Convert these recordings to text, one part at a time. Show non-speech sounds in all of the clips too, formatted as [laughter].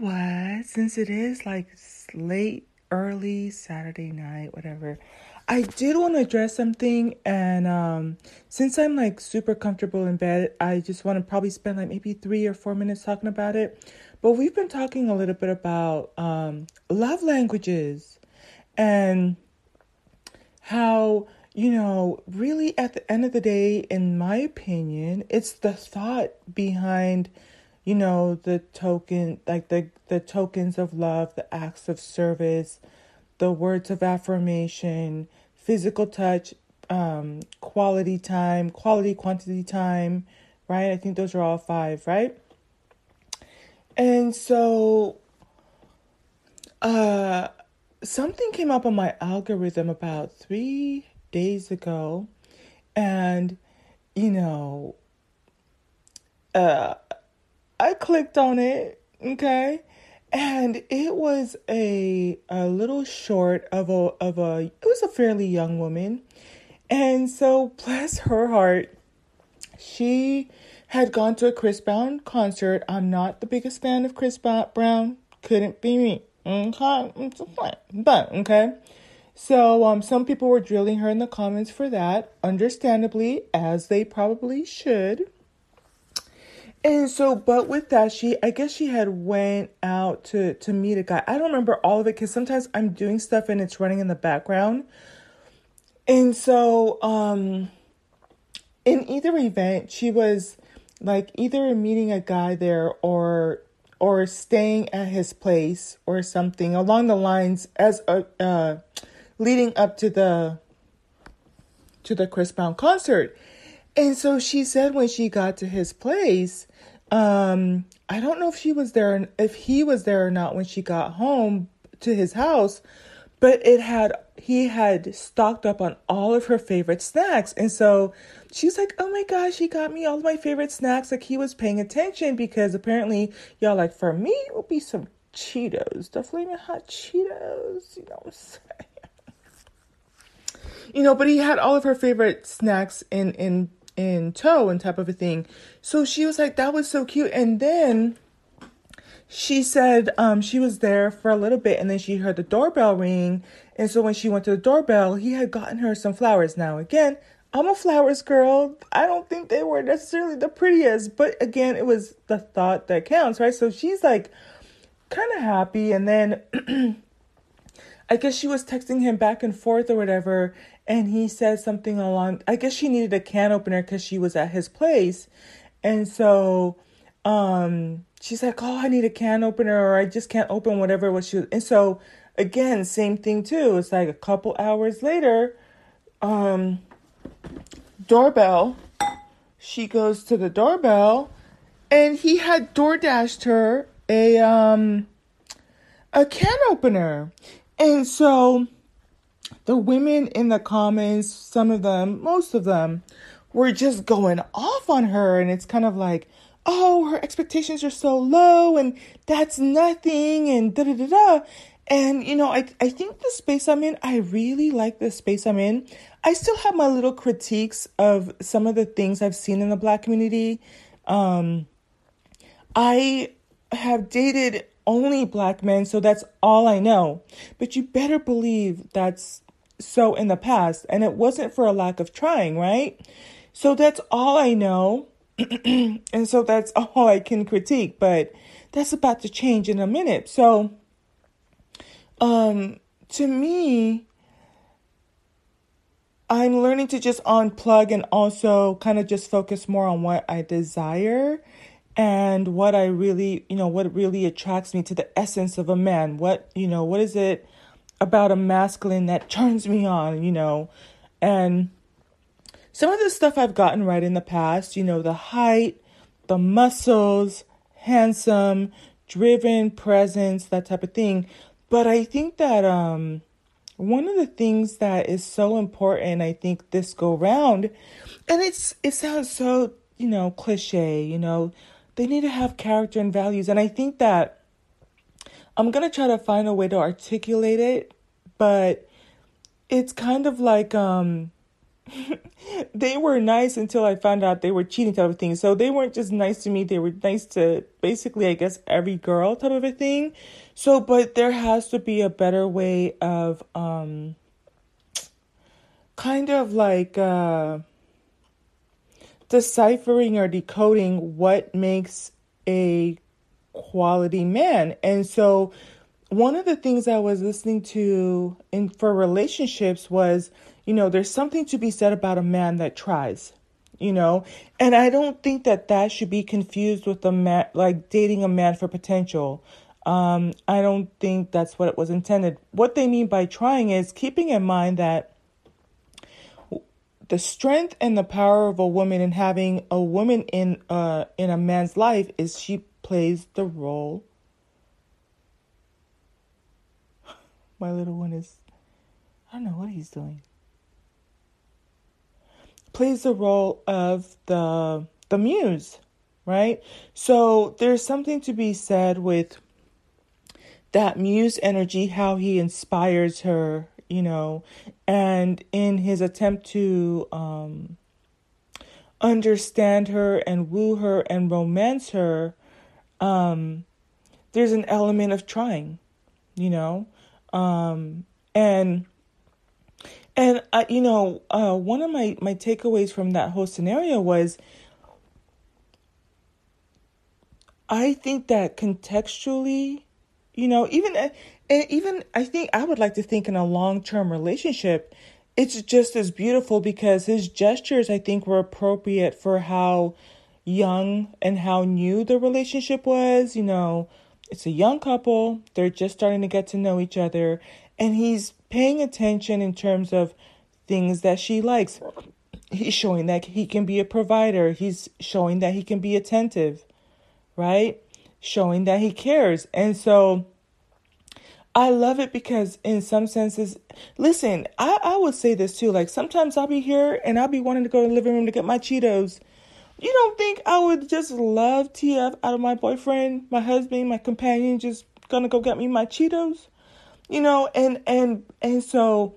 what? Since it is like late, early Saturday night, whatever, I did want to address something. And um, since I'm like super comfortable in bed, I just want to probably spend like maybe three or four minutes talking about it. But we've been talking a little bit about um, love languages and how, you know, really at the end of the day, in my opinion, it's the thought behind you know the token like the the tokens of love the acts of service the words of affirmation physical touch um quality time quality quantity time right? I think those are all five right? And so uh something came up on my algorithm about 3 days ago and you know uh I clicked on it, okay? And it was a a little short of a of a it was a fairly young woman. And so bless her heart, she had gone to a Chris Brown concert. I'm not the biggest fan of Chris Brown. Couldn't be me. Okay, but okay. So um, some people were drilling her in the comments for that, understandably, as they probably should. And so, but with that, she, I guess she had went out to to meet a guy. I don't remember all of it because sometimes I'm doing stuff and it's running in the background. And so, um, in either event, she was like either meeting a guy there or or staying at his place or something along the lines as a uh, leading up to the to the Chris Brown concert. And so she said when she got to his place, um, I don't know if she was there, if he was there or not when she got home to his house, but it had, he had stocked up on all of her favorite snacks. And so she's like, oh my gosh, he got me all of my favorite snacks. Like he was paying attention because apparently, y'all, like for me, it would be some Cheetos, the flaming hot Cheetos, you know what I'm saying? [laughs] you know, but he had all of her favorite snacks in in in tow and type of a thing. So she was like, that was so cute. And then she said um, she was there for a little bit and then she heard the doorbell ring. And so when she went to the doorbell, he had gotten her some flowers. Now, again, I'm a flowers girl. I don't think they were necessarily the prettiest, but again, it was the thought that counts, right? So she's like kind of happy. And then [clears throat] I guess she was texting him back and forth or whatever and he said something along i guess she needed a can opener because she was at his place. And so um she's like oh i need a can opener or i just can't open whatever what she was and so again same thing too. It's like a couple hours later um doorbell she goes to the doorbell and he had door dashed her a um a can opener. And so the women in the comments, some of them, most of them, were just going off on her. And it's kind of like, oh, her expectations are so low and that's nothing and da da da da. And, you know, I, I think the space I'm in, I really like the space I'm in. I still have my little critiques of some of the things I've seen in the black community. Um, I have dated only black men, so that's all I know. But you better believe that's so in the past, and it wasn't for a lack of trying, right? So that's all I know. [clears throat] and so that's [laughs] all I can critique, but that's about to change in a minute. So, um, to me, I'm learning to just unplug and also kind of just focus more on what I desire and what I really, you know, what really attracts me to the essence of a man. What, you know, what is it about a masculine that turns me on, you know. And some of the stuff I've gotten right in the past, you know, the height, the muscles, handsome, driven presence, that type of thing. But I think that um one of the things that is so important, I think this go round, and it's it sounds so, you know, cliche, you know, they need to have character and values. And I think that I'm going to try to find a way to articulate it, but it's kind of like um [laughs] they were nice until I found out they were cheating type of thing. So they weren't just nice to me, they were nice to basically I guess every girl type of a thing. So but there has to be a better way of um kind of like uh deciphering or decoding what makes a quality man. And so one of the things I was listening to in for relationships was, you know, there's something to be said about a man that tries, you know, and I don't think that that should be confused with a man like dating a man for potential. Um, I don't think that's what it was intended. What they mean by trying is keeping in mind that the strength and the power of a woman and having a woman in uh in a man's life is she plays the role my little one is I don't know what he's doing. Plays the role of the the muse, right? So there's something to be said with that muse energy, how he inspires her, you know, and in his attempt to um, understand her and woo her and romance her, um, there's an element of trying, you know, um, and and I, you know, uh, one of my my takeaways from that whole scenario was. I think that contextually, you know, even and even I think I would like to think in a long term relationship, it's just as beautiful because his gestures I think were appropriate for how young and how new the relationship was. You know, it's a young couple, they're just starting to get to know each other, and he's paying attention in terms of things that she likes. He's showing that he can be a provider, he's showing that he can be attentive, right? Showing that he cares. And so I love it because in some senses, listen, I, I would say this too. Like sometimes I'll be here and I'll be wanting to go to the living room to get my Cheetos. You don't think I would just love TF out of my boyfriend, my husband, my companion, just gonna go get me my Cheetos? You know, and and and so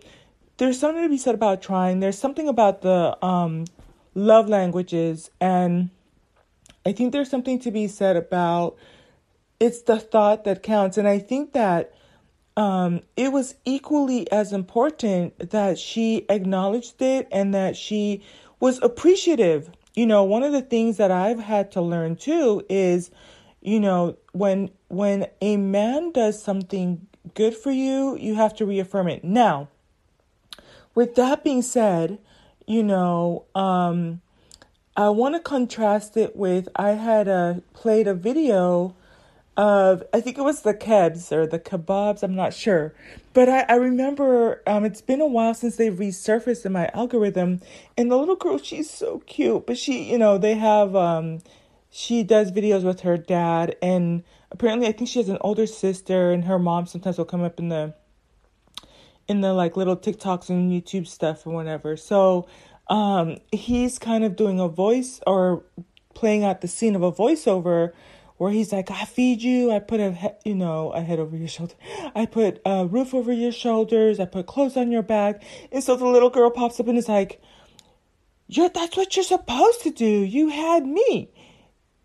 there's something to be said about trying. There's something about the um love languages and I think there's something to be said about it's the thought that counts. And I think that um, it was equally as important that she acknowledged it and that she was appreciative. You know, one of the things that I've had to learn too is, you know, when when a man does something good for you, you have to reaffirm it. Now, with that being said, you know, um, I want to contrast it with I had uh, played a video of I think it was the kebs or the kebabs, I'm not sure. But I, I remember um, it's been a while since they've resurfaced in my algorithm. And the little girl, she's so cute. But she, you know, they have um she does videos with her dad and apparently I think she has an older sister and her mom sometimes will come up in the in the like little TikToks and YouTube stuff or whatever. So um he's kind of doing a voice or playing out the scene of a voiceover where he's like, I feed you, I put a, you know, a head over your shoulder, I put a roof over your shoulders, I put clothes on your back. And so the little girl pops up and is like, you're, that's what you're supposed to do. You had me.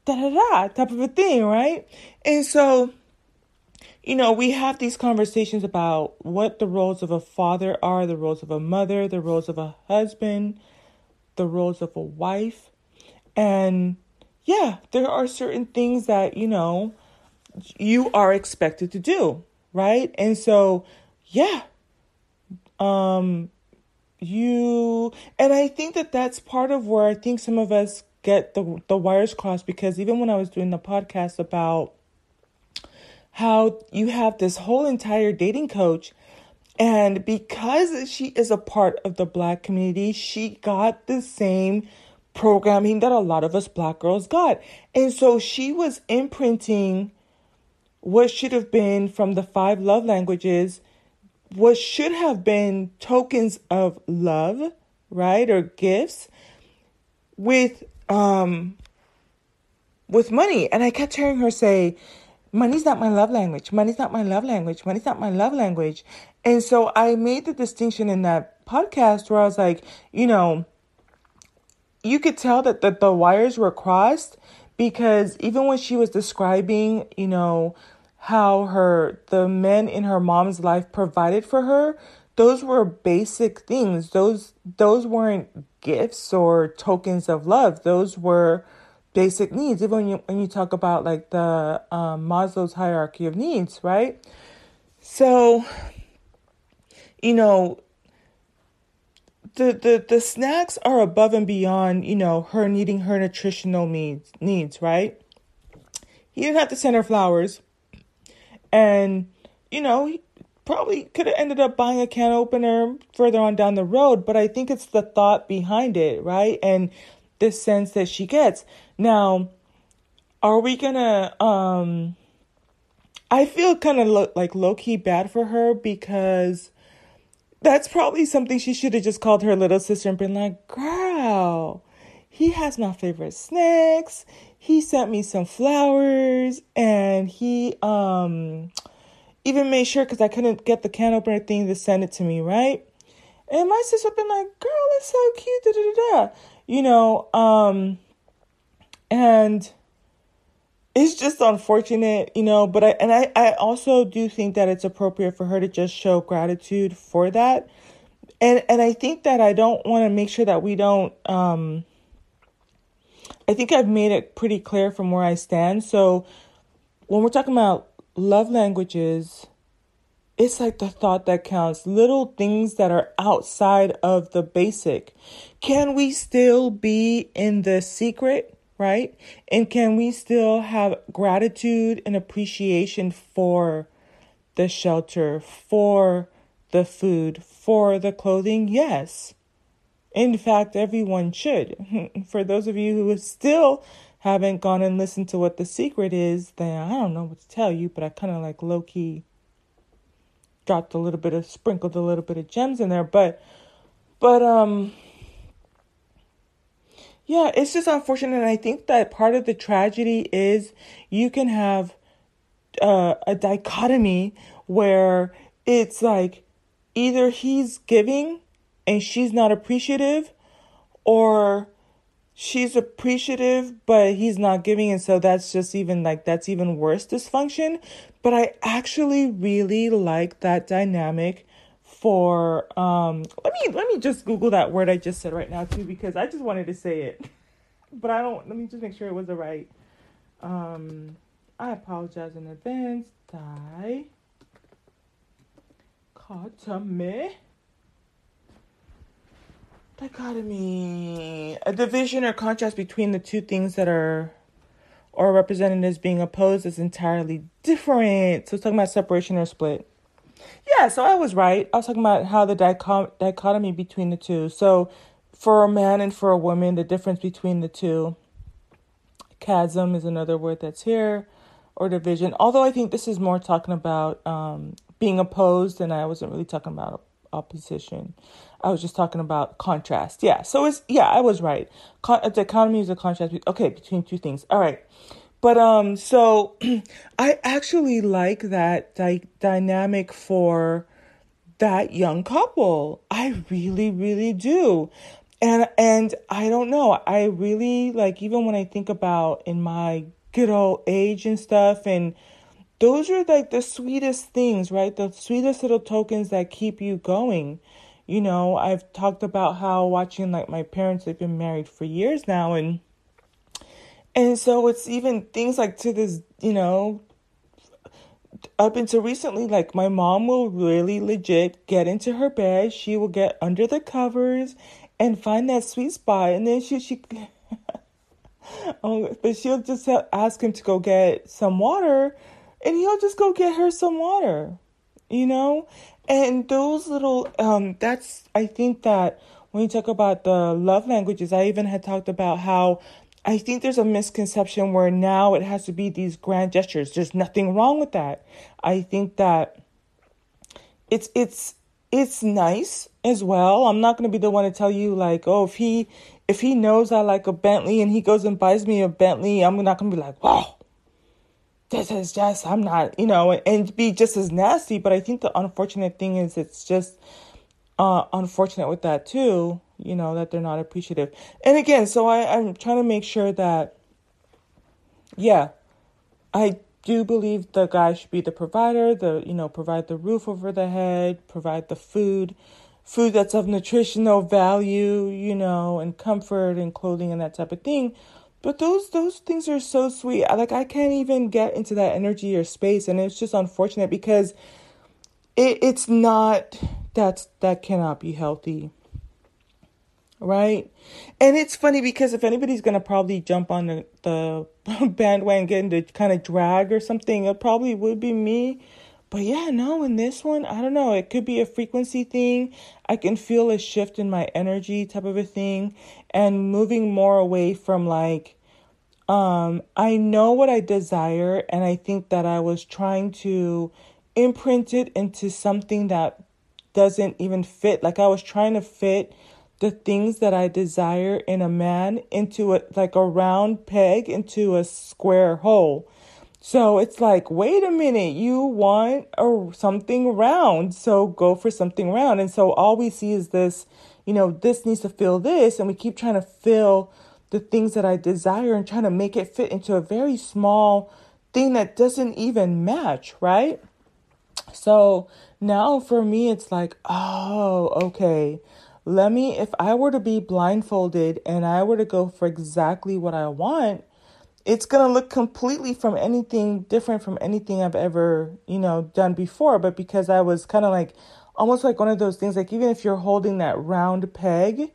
Da da da, type of a thing, right? And so, you know, we have these conversations about what the roles of a father are, the roles of a mother, the roles of a husband, the roles of a wife. And yeah, there are certain things that, you know, you are expected to do, right? And so, yeah, um, you, and I think that that's part of where I think some of us get the, the wires crossed because even when I was doing the podcast about how you have this whole entire dating coach and because she is a part of the black community, she got the same programming that a lot of us black girls got. And so she was imprinting what should have been from the five love languages, what should have been tokens of love, right? Or gifts with um with money. And I kept hearing her say, money's not my love language. Money's not my love language. Money's not my love language. And so I made the distinction in that podcast where I was like, you know, you could tell that the, the wires were crossed because even when she was describing, you know, how her the men in her mom's life provided for her, those were basic things. Those those weren't gifts or tokens of love. Those were basic needs. Even when you when you talk about like the um, Maslow's hierarchy of needs, right? So, you know, the, the the snacks are above and beyond, you know, her needing her nutritional needs needs, right? He didn't have to send her flowers. And, you know, he probably could have ended up buying a can opener further on down the road, but I think it's the thought behind it, right? And this sense that she gets. Now, are we gonna um I feel kind of lo- like low key bad for her because that's probably something she should have just called her little sister and been like, girl, he has my favorite snacks. He sent me some flowers and he um even made sure because I couldn't get the can opener thing to send it to me, right? And my sister been like, girl, that's so cute, da da da. You know, um, and it's just unfortunate, you know, but I and I, I also do think that it's appropriate for her to just show gratitude for that. And and I think that I don't want to make sure that we don't um I think I've made it pretty clear from where I stand. So when we're talking about love languages, it's like the thought that counts, little things that are outside of the basic. Can we still be in the secret? Right? And can we still have gratitude and appreciation for the shelter, for the food, for the clothing? Yes. In fact, everyone should. [laughs] For those of you who still haven't gone and listened to what the secret is, then I don't know what to tell you, but I kind of like low key dropped a little bit of sprinkled a little bit of gems in there, but but um yeah, it's just unfortunate. And I think that part of the tragedy is you can have uh, a dichotomy where it's like either he's giving and she's not appreciative, or she's appreciative but he's not giving and so that's just even like that's even worse dysfunction but i actually really like that dynamic for um let me let me just google that word I just said right now too because I just wanted to say it. But I don't let me just make sure it was the right um I apologize in advance. Die dichotomy dichotomy a division or contrast between the two things that are or represented as being opposed is entirely different. So it's talking about separation or split. Yeah, so I was right. I was talking about how the dichom- dichotomy between the two. So for a man and for a woman, the difference between the two. Chasm is another word that's here, or division. Although I think this is more talking about um, being opposed, and I wasn't really talking about opposition. I was just talking about contrast. Yeah, so it's yeah, I was right. Con- dichotomy is a contrast. Okay, between two things. All right. But um, so [clears throat] I actually like that di- dynamic for that young couple. I really, really do. And and I don't know. I really like even when I think about in my good old age and stuff and those are like the sweetest things, right? The sweetest little tokens that keep you going. You know, I've talked about how watching like my parents, they've been married for years now and and so it's even things like to this, you know, up until recently, like my mom will really legit get into her bed. She will get under the covers and find that sweet spot, and then she she. [laughs] oh, but she'll just ask him to go get some water, and he'll just go get her some water, you know. And those little um, that's I think that when you talk about the love languages, I even had talked about how I think there's a misconception where now it has to be these grand gestures. There's nothing wrong with that. I think that it's it's it's nice as well. I'm not going to be the one to tell you like, "Oh, if he if he knows I like a Bentley and he goes and buys me a Bentley, I'm not going to be like, "Wow." this is just I'm not, you know, and be just as nasty. But I think the unfortunate thing is it's just uh, unfortunate with that too, you know, that they're not appreciative. And again, so I, I'm trying to make sure that, yeah, I do believe the guy should be the provider, the, you know, provide the roof over the head, provide the food, food that's of nutritional value, you know, and comfort and clothing and that type of thing. But those those things are so sweet. Like I can't even get into that energy or space, and it's just unfortunate because it, it's not that's that cannot be healthy right? And it's funny because if anybody's gonna probably jump on the, the [laughs] bandwagon to kind of drag or something it probably would be me. But yeah no in this one i don't know it could be a frequency thing. I can feel a shift in my energy type of a thing and moving more away from like um i know what i desire and i think that i was trying to imprint it into something that doesn't even fit. Like I was trying to fit the things that I desire in a man into a like a round peg into a square hole. So it's like, wait a minute, you want a, something round, so go for something round. And so all we see is this, you know, this needs to fill this, and we keep trying to fill the things that I desire and trying to make it fit into a very small thing that doesn't even match, right? So now for me, it's like, oh, okay. Let me, if I were to be blindfolded and I were to go for exactly what I want, it's going to look completely from anything different from anything I've ever, you know, done before. But because I was kind of like, almost like one of those things, like even if you're holding that round peg,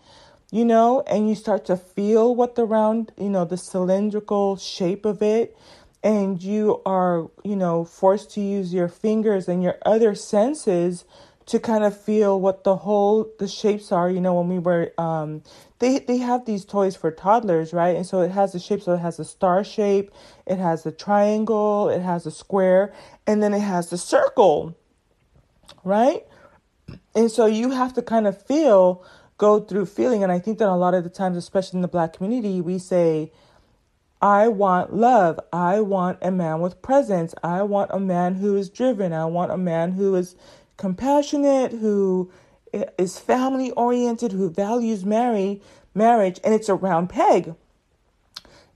you know, and you start to feel what the round, you know, the cylindrical shape of it, and you are, you know, forced to use your fingers and your other senses to kind of feel what the whole the shapes are. You know, when we were um they they have these toys for toddlers, right? And so it has the shape, so it has a star shape, it has a triangle, it has a square, and then it has the circle, right? And so you have to kind of feel, go through feeling. And I think that a lot of the times, especially in the black community, we say, I want love. I want a man with presence. I want a man who is driven. I want a man who is compassionate, who is family oriented, who values marry, marriage, and it's a round peg.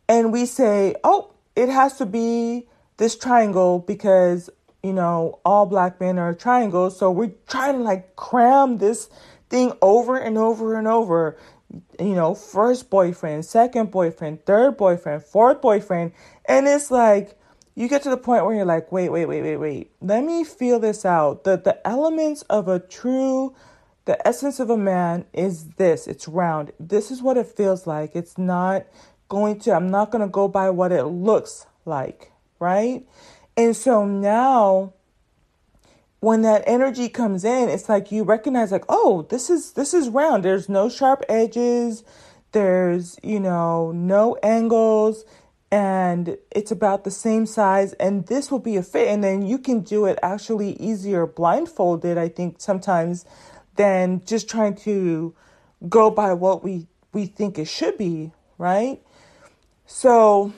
And we say, oh, it has to be this triangle because, you know, all black men are triangles. So we're trying to like cram this thing over and over and over you know, first boyfriend, second boyfriend, third boyfriend, fourth boyfriend. And it's like, you get to the point where you're like, wait, wait, wait, wait, wait. Let me feel this out. The, the elements of a true, the essence of a man is this it's round. This is what it feels like. It's not going to, I'm not going to go by what it looks like, right? And so now, when that energy comes in, it's like you recognize like, oh, this is this is round. There's no sharp edges. There's, you know, no angles and it's about the same size and this will be a fit and then you can do it actually easier blindfolded, I think sometimes than just trying to go by what we we think it should be, right? So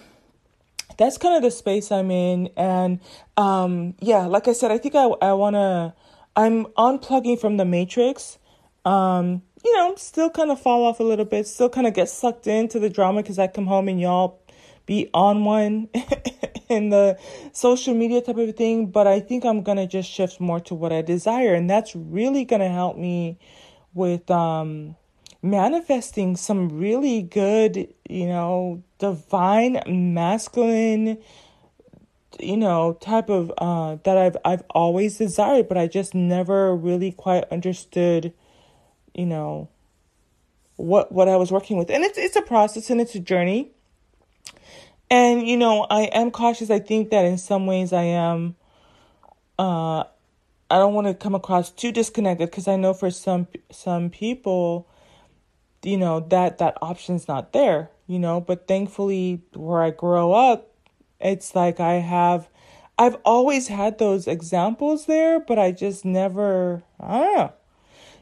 that's kind of the space I'm in. And um, yeah, like I said, I think I, I want to, I'm unplugging from the matrix. Um, you know, still kind of fall off a little bit, still kind of get sucked into the drama because I come home and y'all be on one [laughs] in the social media type of thing. But I think I'm going to just shift more to what I desire. And that's really going to help me with, um, manifesting some really good, you know, divine masculine you know type of uh that I've I've always desired but I just never really quite understood you know what what I was working with and it's it's a process and it's a journey and you know I am cautious. I think that in some ways I am uh I don't want to come across too disconnected because I know for some some people you know that that option's not there you know? But thankfully where i grow up it's like i have i've always had those examples there but i just never i don't know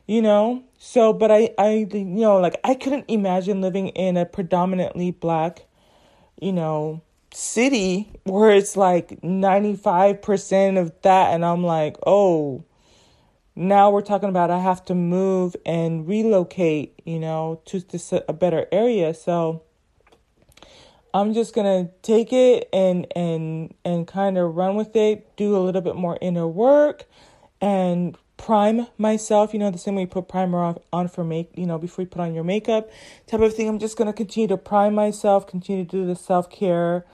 you know? So but i i you know like i couldn't imagine living in a predominantly black you know city where it's like 95% of that and I'm like, "Oh, now we're talking about I have to move and relocate, you know, to this a better area." So I'm just going to take it and and and kind of run with it, do a little bit more inner work and prime myself, you know, the same way you put primer on, on for make, you know, before you put on your makeup type of thing. I'm just going to continue to prime myself, continue to do the self-care,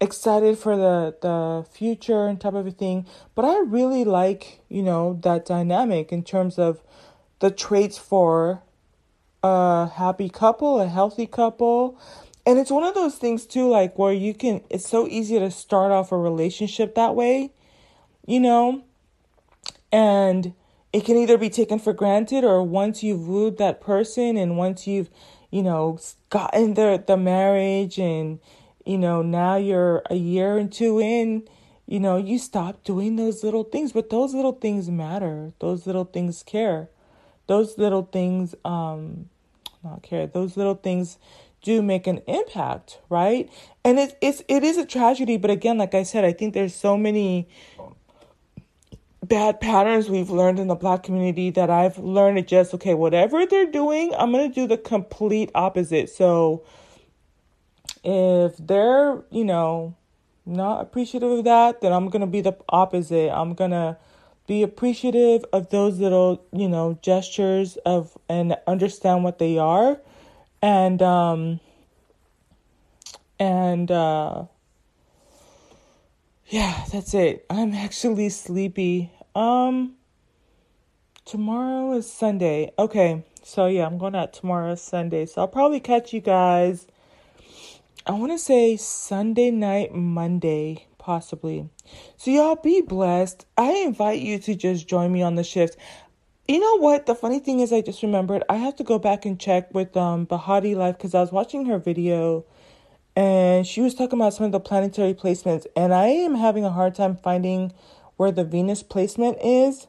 excited for the the future and type of thing. But I really like, you know, that dynamic in terms of the traits for a happy couple, a healthy couple. And it's one of those things too, like where you can, it's so easy to start off a relationship that way, you know, and it can either be taken for granted or once you've wooed that person and once you've you know gotten the the marriage and you know now you're a year and two in you know you stop doing those little things. But those little things matter. Those little things care. Those little things um not care. Those little things do make an impact right? And it, it's it is a tragedy. But again like i said i think there's so many bad patterns we've learned in the black community that I've learned to just, okay, whatever they're doing, I'm going to do the complete opposite. So if they're, you know, not appreciative of that, then I'm going to be the opposite. I'm going to be appreciative of those little, you know, gestures of and understand what they are. And, um, and, uh, yeah, that's it. I'm actually sleepy. Um tomorrow is Sunday. Okay. So yeah, I'm going out tomorrow Sunday. So I'll probably catch you guys I want to say Sunday night, Monday, possibly. So y'all be blessed. I invite you to just join me on the shift. You know what? The funny thing is I just remembered I have to go back and check with um Bahati Life cuz I was watching her video and she was talking about some of the planetary placements and i am having a hard time finding where the venus placement is.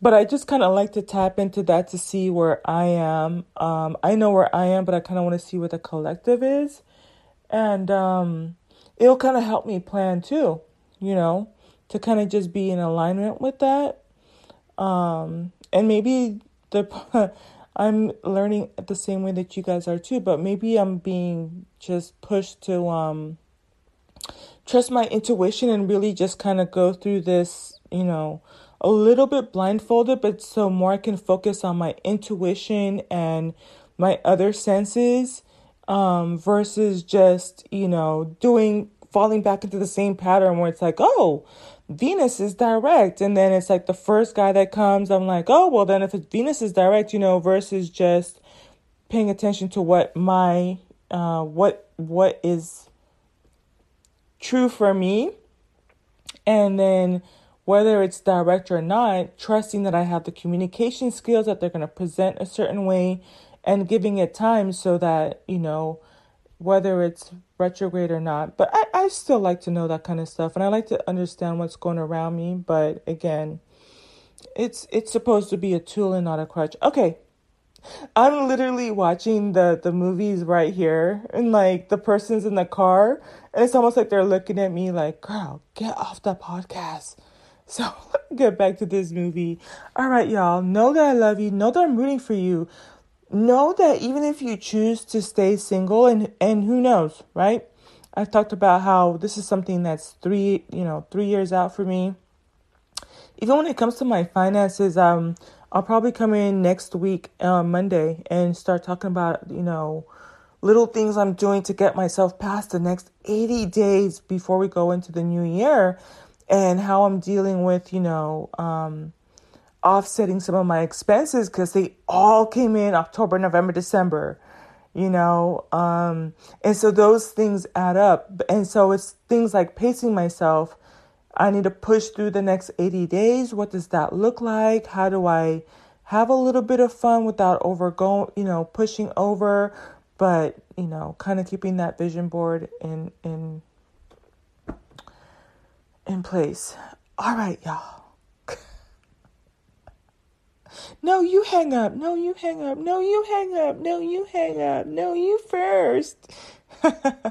But i just kind of like to tap into that to see where i am. Um, i know where i am but i kind of want to see where the collective is. And um, it'll kind of help me plan too you know to kind of just be in alignment with that. Um, and maybe the [laughs] I'm learning the same way that you guys are too, but maybe I'm being just pushed to um trust my intuition and really just kind of go through this, you know, a little bit blindfolded, but so more I can focus on my intuition and my other senses um versus just, you know, doing falling back into the same pattern where it's like, "Oh, Venus is direct. And then it's like the first guy that comes, I'm like, oh, well, then if Venus is direct, you know, versus just paying attention to what my, uh, what, what is true for me. And then whether it's direct or not, trusting that I have the communication skills that they're going to present a certain way and giving it time so that, you know, whether it's retrograde or not. But I, I still like to know that kind of stuff and I like to understand what's going around me. But again, it's it's supposed to be a tool and not a crutch. Okay. I'm literally watching the the movies right here and like the person's in the car and it's almost like they're looking at me like, girl, get off the podcast. [laughs] So get back to this movie. All right, y'all. Know that I love you. Know that I'm rooting for you know that even if you choose to stay single and and who knows, right? I've talked about how this is something that's 3, you know, 3 years out for me. Even when it comes to my finances, um I'll probably come in next week uh, Monday and start talking about, you know, little things I'm doing to get myself past the next 80 days before we go into the new year and how I'm dealing with, you know, um offsetting some of my expenses because they all came in October, November, December, you know. Um, and so those things add up. And so it's things like pacing myself. I need to push through the next 80 days. What does that look like? How do I have a little bit of fun without over going, you know, pushing over, but, you know, kind of keeping that vision board in in in place. All right, y'all. [laughs] No, you hang up. No, you hang up. No, you hang up. No, you hang up. No, you first. [laughs]